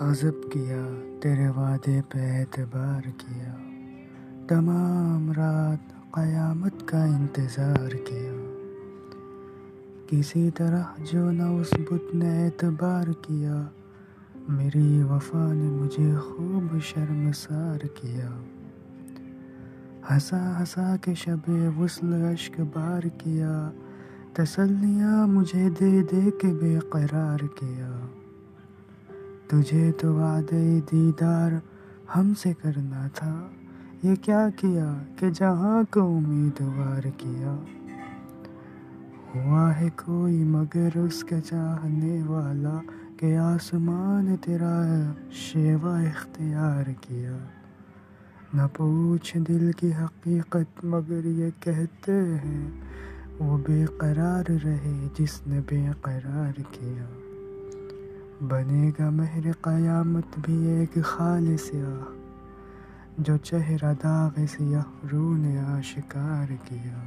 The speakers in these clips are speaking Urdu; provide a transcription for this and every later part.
غضب کیا، تیرے وعدے پہ اعتبار کیا۔ تمام رات قیامت کا انتظار کیا۔ کسی طرح جو نہ اس بت نے اعتبار کیا، میری وفا نے مجھے خوب شرمسار کیا۔ ہنسا ہنسا کے شب وصل اشک بار کیا، تسلیاں مجھے دے دے کے بے قرار کیا۔ تجھے تو وعدے دیدار ہم سے کرنا تھا۔ یہ کیا کیا کہ جہاں کو امیدوار کیا۔ ہوا ہے کوئی مگر اس کا چاہنے والا کہ آسمان تیرا شیوا اختیار کیا۔ نہ پوچھ دل کی حقیقت مگر یہ کہتے ہیں، وہ بے قرار رہے جس نے بے قرار کیا۔ بنے گا مہر قیامت بھی ایک خال سیاہ، جو چہرہ داغ سیاہ رو نے آشکار کیا۔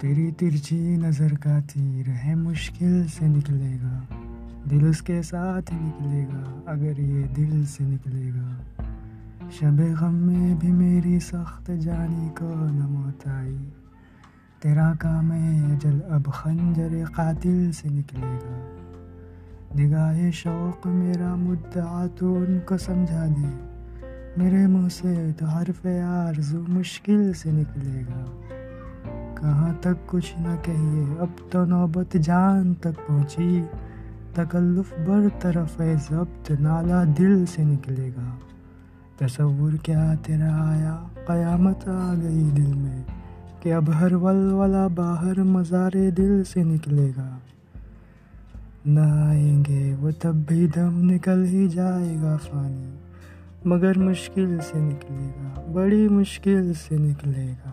تیری ترچی نظر کا تیر ہے مشکل سے نکلے گا۔ دل اس کے ساتھ نکلے گا، اگر یہ دل سے نکلے گا۔ شب غم میں بھی میری سخت جانی کو نہ موت آئی تیرا کام اجل اب خنجر قاتل سے نکلے گا۔ نگاہ شوق میرا مدعا تو ان کو سمجھا دے۔ میرے منہ سے تو حرف آرزو مشکل سے نکلے گا۔ کہاں تک کچھ نہ کہیے، اب تو نوبت جان تک پہنچی۔ تکلف بر طرف ضبط نالا دل سے نکلے گا۔ تصور کیا تیرا آیا؟ قیامت آ گئی دل میں کہ اب ہر ول والا باہر مزار دل سے نکلے گا۔ نہ آئیں گے وہ تب بھی دم نکل ہی جائے گا فانی، مگر مشکل سے نکلے گا، بڑی مشکل سے نکلے گا۔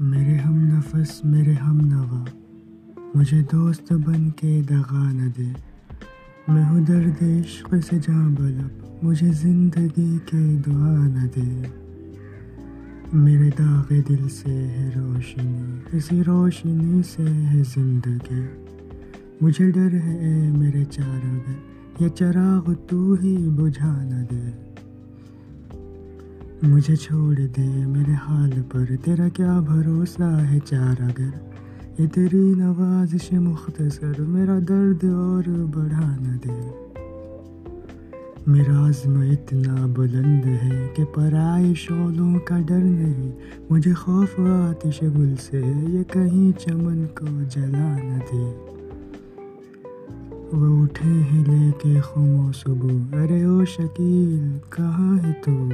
میرے ہم نفس، میرے ہم نوا۔ مجھے دوست بن کے دغا نہ دے۔ میں ہوں درد عشق سے جاں بلب، مجھے زندگی کے دعا نہ دے۔ میرے داغ دل سے ہے روشنی، اسی روشنی سے ہے زندگی۔ مجھے ڈر ہے اے میرے چاراگر یہ چراغ تو ہی بجھا نہ دے۔ مجھے چھوڑ دے میرے حال پر، تیرا کیا بھروسہ ہے چار اگر؟ یہ تیری نوازش مختصر، میرا درد اور بڑھا نہ دے۔ میرا عزم اتنا بلند ہے کہ پرائے شولوں کا ڈر نہیں، مجھے خوف آتش گل سے یہ کہیں چمن کو جلا نہ دے۔ وہ اٹھے ہیں لے کے خم و صبح، ارے او شکیل، کہاں ہے تو؟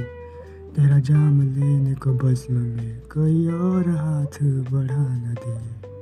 تیرا جام لینے کو بزم میں کوئی اور ہاتھ بڑھا نہ دے۔